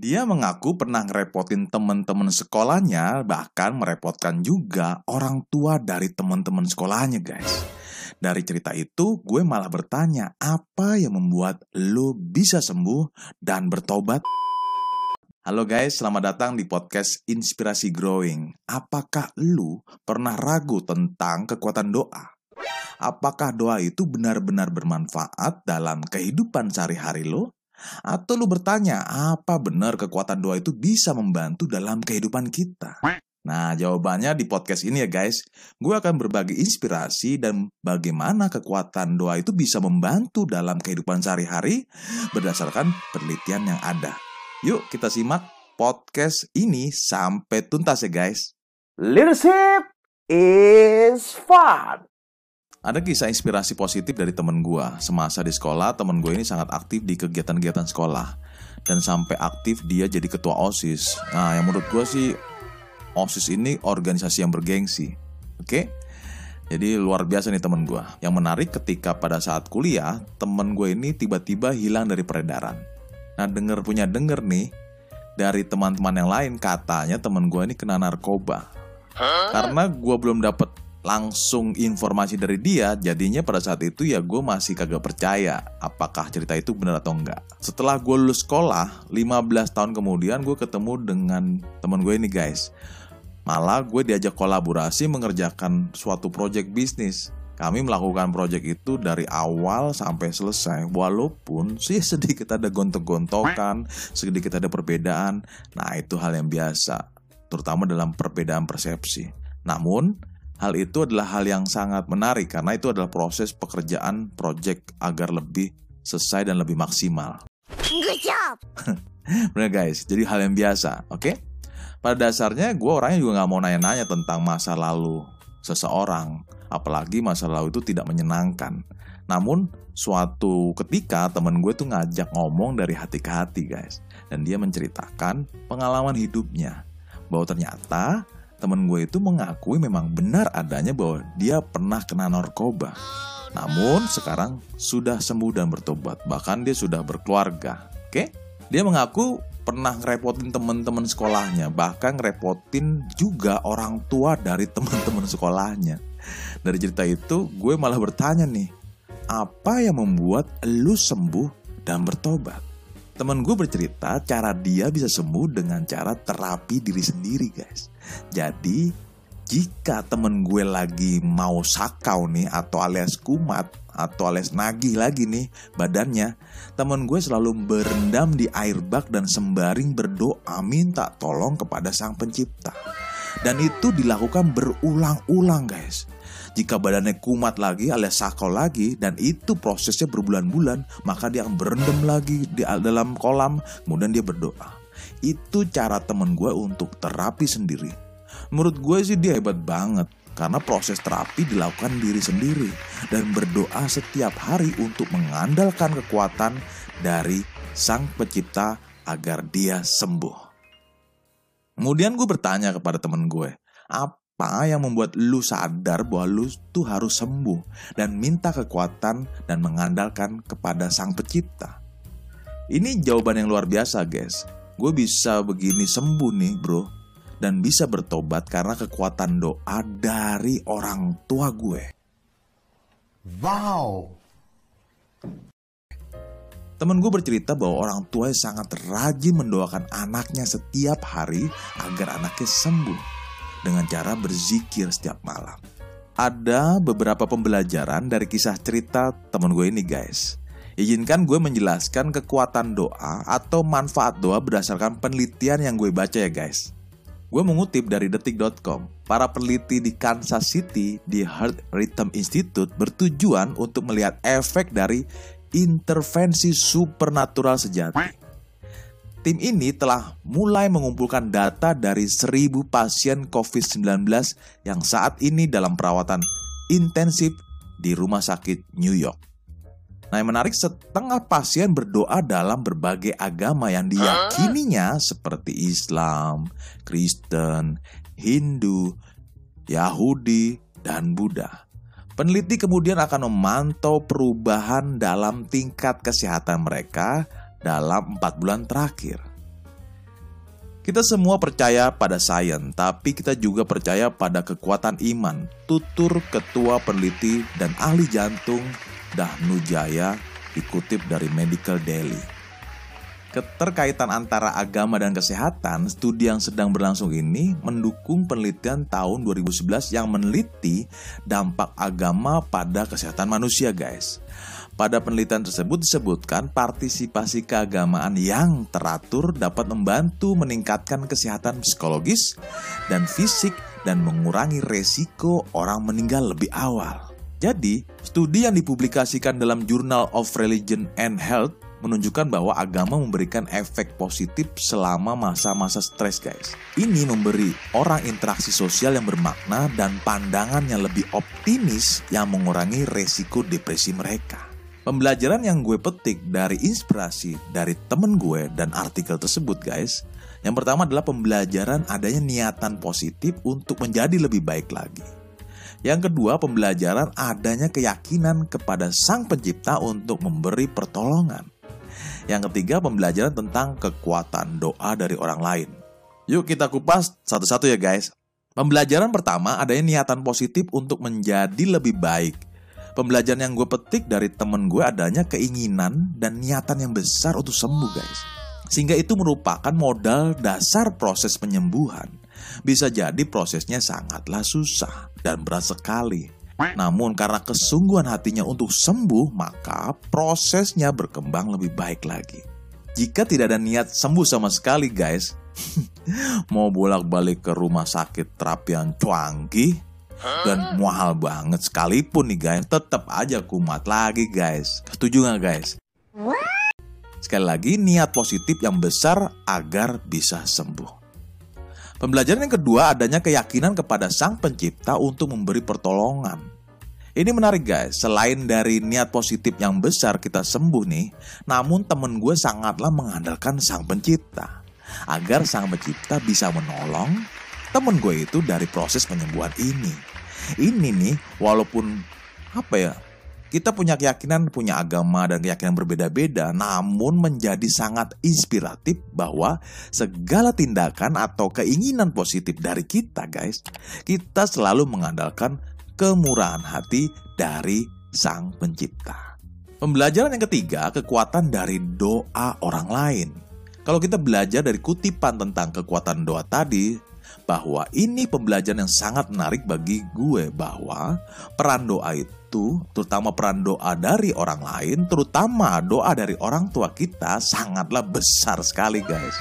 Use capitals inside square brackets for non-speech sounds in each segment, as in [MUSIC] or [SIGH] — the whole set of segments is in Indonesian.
Dia mengaku pernah ngerepotin teman-teman sekolahnya, bahkan merepotkan juga orang tua dari teman-teman sekolahnya, guys. Dari cerita itu, gue malah bertanya, apa yang membuat lo bisa sembuh dan bertobat? Halo guys, selamat datang di podcast Inspirasi Growing. Apakah lu pernah ragu tentang kekuatan doa? Apakah doa itu benar-benar bermanfaat dalam kehidupan sehari-hari lo? Atau lu bertanya, apa benar kekuatan doa itu bisa membantu dalam kehidupan kita? Nah, jawabannya di podcast ini ya guys. Gue akan berbagi inspirasi dan bagaimana kekuatan doa itu bisa membantu dalam kehidupan sehari-hari berdasarkan penelitian yang ada. Yuk kita simak podcast ini sampai tuntas ya guys. Leadership is fun. Ada kisah inspirasi positif dari temen gue. Semasa di sekolah, temen gue ini sangat aktif di kegiatan-kegiatan sekolah. Dan sampai aktif dia jadi ketua OSIS. Nah, yang menurut gue sih, OSIS ini organisasi yang bergengsi. Oke? Jadi luar biasa nih temen gue. Yang menarik ketika pada saat kuliah, temen gue ini tiba-tiba hilang dari peredaran. Nah, denger punya denger nih, dari teman-teman yang lain katanya temen gue ini kena narkoba. Karena gue belum dapet langsung informasi dari dia jadinya pada saat itu ya gue masih kagak percaya apakah cerita itu benar atau enggak. Setelah gue lulus sekolah 15 tahun kemudian gue ketemu dengan teman gue ini guys. Malah gue diajak kolaborasi mengerjakan suatu project bisnis. Kami melakukan project itu dari awal sampai selesai walaupun sih [LAUGHS] sedikit ada gontok-gontokan sedikit ada perbedaan. Nah itu hal yang biasa terutama dalam perbedaan persepsi. Namun Hal itu adalah hal yang sangat menarik karena itu adalah proses pekerjaan project agar lebih selesai dan lebih maksimal. Good job. [LAUGHS] Bener guys, jadi hal yang biasa, oke? Okay? Pada dasarnya gue orangnya juga nggak mau nanya-nanya tentang masa lalu seseorang, apalagi masa lalu itu tidak menyenangkan. Namun suatu ketika temen gue tuh ngajak ngomong dari hati ke hati guys, dan dia menceritakan pengalaman hidupnya bahwa ternyata temen gue itu mengakui memang benar adanya bahwa dia pernah kena narkoba. Namun sekarang sudah sembuh dan bertobat, bahkan dia sudah berkeluarga. Oke? Dia mengaku pernah ngerepotin teman-teman sekolahnya, bahkan ngerepotin juga orang tua dari teman-teman sekolahnya. Dari cerita itu, gue malah bertanya nih, apa yang membuat lu sembuh dan bertobat? Temen gue bercerita cara dia bisa sembuh dengan cara terapi diri sendiri guys. Jadi jika temen gue lagi mau sakau nih atau alias kumat atau alias nagih lagi nih badannya, temen gue selalu berendam di air bak dan sembaring berdoa minta tolong kepada sang pencipta. Dan itu dilakukan berulang-ulang guys. Jika badannya kumat lagi alias sakau lagi dan itu prosesnya berbulan-bulan, maka dia akan berendam lagi di dalam kolam, kemudian dia berdoa. Itu cara temen gue untuk terapi sendiri. Menurut gue sih dia hebat banget karena proses terapi dilakukan diri sendiri dan berdoa setiap hari untuk mengandalkan kekuatan dari sang pencipta agar dia sembuh. Kemudian gue bertanya kepada temen gue, apa apa yang membuat lu sadar bahwa lu tuh harus sembuh dan minta kekuatan dan mengandalkan kepada sang pencipta? Ini jawaban yang luar biasa guys. Gue bisa begini sembuh nih bro. Dan bisa bertobat karena kekuatan doa dari orang tua gue. Wow. Temen gue bercerita bahwa orang tuanya sangat rajin mendoakan anaknya setiap hari agar anaknya sembuh dengan cara berzikir setiap malam. Ada beberapa pembelajaran dari kisah cerita temen gue ini guys. Izinkan gue menjelaskan kekuatan doa atau manfaat doa berdasarkan penelitian yang gue baca ya guys. Gue mengutip dari detik.com, para peneliti di Kansas City di Heart Rhythm Institute bertujuan untuk melihat efek dari intervensi supernatural sejati. Tim ini telah mulai mengumpulkan data dari 1000 pasien COVID-19 yang saat ini dalam perawatan intensif di rumah sakit New York. Nah yang menarik setengah pasien berdoa dalam berbagai agama yang diyakininya seperti Islam, Kristen, Hindu, Yahudi, dan Buddha. Peneliti kemudian akan memantau perubahan dalam tingkat kesehatan mereka dalam empat bulan terakhir. Kita semua percaya pada sains, tapi kita juga percaya pada kekuatan iman. Tutur ketua peneliti dan ahli jantung Dahnu Jaya dikutip dari Medical Daily. Keterkaitan antara agama dan kesehatan, studi yang sedang berlangsung ini mendukung penelitian tahun 2011 yang meneliti dampak agama pada kesehatan manusia, guys. Pada penelitian tersebut disebutkan partisipasi keagamaan yang teratur dapat membantu meningkatkan kesehatan psikologis dan fisik dan mengurangi resiko orang meninggal lebih awal. Jadi, studi yang dipublikasikan dalam Journal of Religion and Health menunjukkan bahwa agama memberikan efek positif selama masa-masa stres guys. Ini memberi orang interaksi sosial yang bermakna dan pandangan yang lebih optimis yang mengurangi resiko depresi mereka. Pembelajaran yang gue petik dari inspirasi dari temen gue dan artikel tersebut guys Yang pertama adalah pembelajaran adanya niatan positif untuk menjadi lebih baik lagi yang kedua, pembelajaran adanya keyakinan kepada Sang Pencipta untuk memberi pertolongan. Yang ketiga, pembelajaran tentang kekuatan doa dari orang lain. Yuk kita kupas satu-satu ya guys. Pembelajaran pertama adanya niatan positif untuk menjadi lebih baik. Pembelajaran yang gue petik dari temen gue adanya keinginan dan niatan yang besar untuk sembuh guys. Sehingga itu merupakan modal dasar proses penyembuhan. Bisa jadi prosesnya sangatlah susah dan berat sekali. Namun karena kesungguhan hatinya untuk sembuh, maka prosesnya berkembang lebih baik lagi. Jika tidak ada niat sembuh sama sekali guys, [LAUGHS] mau bolak-balik ke rumah sakit terapi yang cuanggi dan mahal banget sekalipun nih guys, tetap aja kumat lagi guys. Setuju nggak guys? Sekali lagi, niat positif yang besar agar bisa sembuh. Pembelajaran yang kedua adanya keyakinan kepada Sang Pencipta untuk memberi pertolongan. Ini menarik guys, selain dari niat positif yang besar kita sembuh nih, namun temen gue sangatlah mengandalkan Sang Pencipta. Agar Sang Pencipta bisa menolong temen gue itu dari proses penyembuhan ini. Ini nih, walaupun apa ya, kita punya keyakinan, punya agama dan keyakinan berbeda-beda, namun menjadi sangat inspiratif bahwa segala tindakan atau keinginan positif dari kita, guys, kita selalu mengandalkan kemurahan hati dari Sang Pencipta. Pembelajaran yang ketiga, kekuatan dari doa orang lain. Kalau kita belajar dari kutipan tentang kekuatan doa tadi, bahwa ini pembelajaran yang sangat menarik bagi gue bahwa peran doa itu terutama peran doa dari orang lain, terutama doa dari orang tua kita sangatlah besar sekali guys.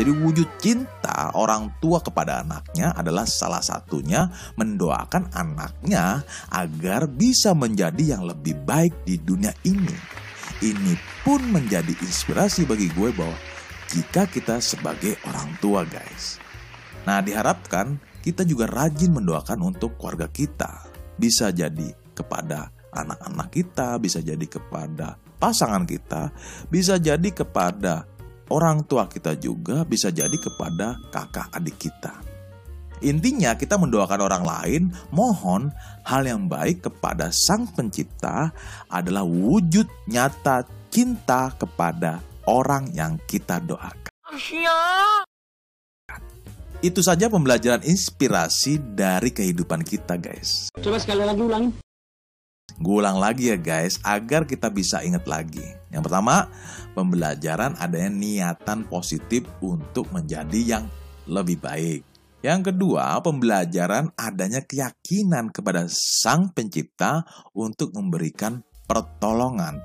Jadi wujud cinta orang tua kepada anaknya adalah salah satunya mendoakan anaknya agar bisa menjadi yang lebih baik di dunia ini. Ini pun menjadi inspirasi bagi gue bahwa jika kita sebagai orang tua guys. Nah diharapkan kita juga rajin mendoakan untuk keluarga kita. Bisa jadi kepada anak-anak kita, bisa jadi kepada pasangan kita, bisa jadi kepada orang tua kita juga, bisa jadi kepada kakak adik kita. Intinya kita mendoakan orang lain, mohon hal yang baik kepada Sang Pencipta adalah wujud nyata cinta kepada orang yang kita doakan. Itu saja pembelajaran inspirasi dari kehidupan kita, guys. Coba sekali lagi ulangi. Gue ulang lagi ya guys, agar kita bisa ingat lagi. Yang pertama, pembelajaran adanya niatan positif untuk menjadi yang lebih baik. Yang kedua, pembelajaran adanya keyakinan kepada Sang Pencipta untuk memberikan pertolongan.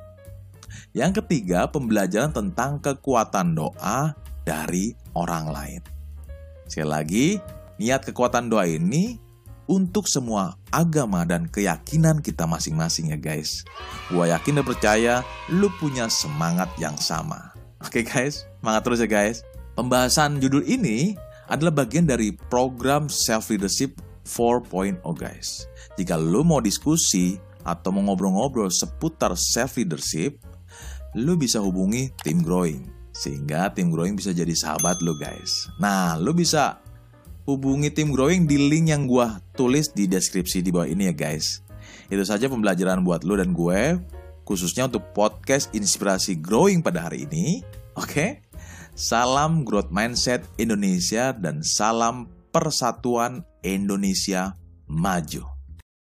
Yang ketiga, pembelajaran tentang kekuatan doa dari orang lain. Sekali lagi, niat kekuatan doa ini untuk semua agama dan keyakinan kita masing-masing ya guys. Gua yakin dan percaya lu punya semangat yang sama. Oke guys, semangat terus ya guys. Pembahasan judul ini adalah bagian dari program Self Leadership 4.0 guys. Jika lu mau diskusi atau mau ngobrol-ngobrol seputar self leadership, lu bisa hubungi tim growing sehingga tim growing bisa jadi sahabat lu guys. Nah, lu bisa hubungi tim growing di link yang gue tulis di deskripsi di bawah ini ya guys. Itu saja pembelajaran buat lo dan gue, khususnya untuk podcast inspirasi growing pada hari ini. Oke, Salam growth mindset Indonesia dan salam persatuan Indonesia maju.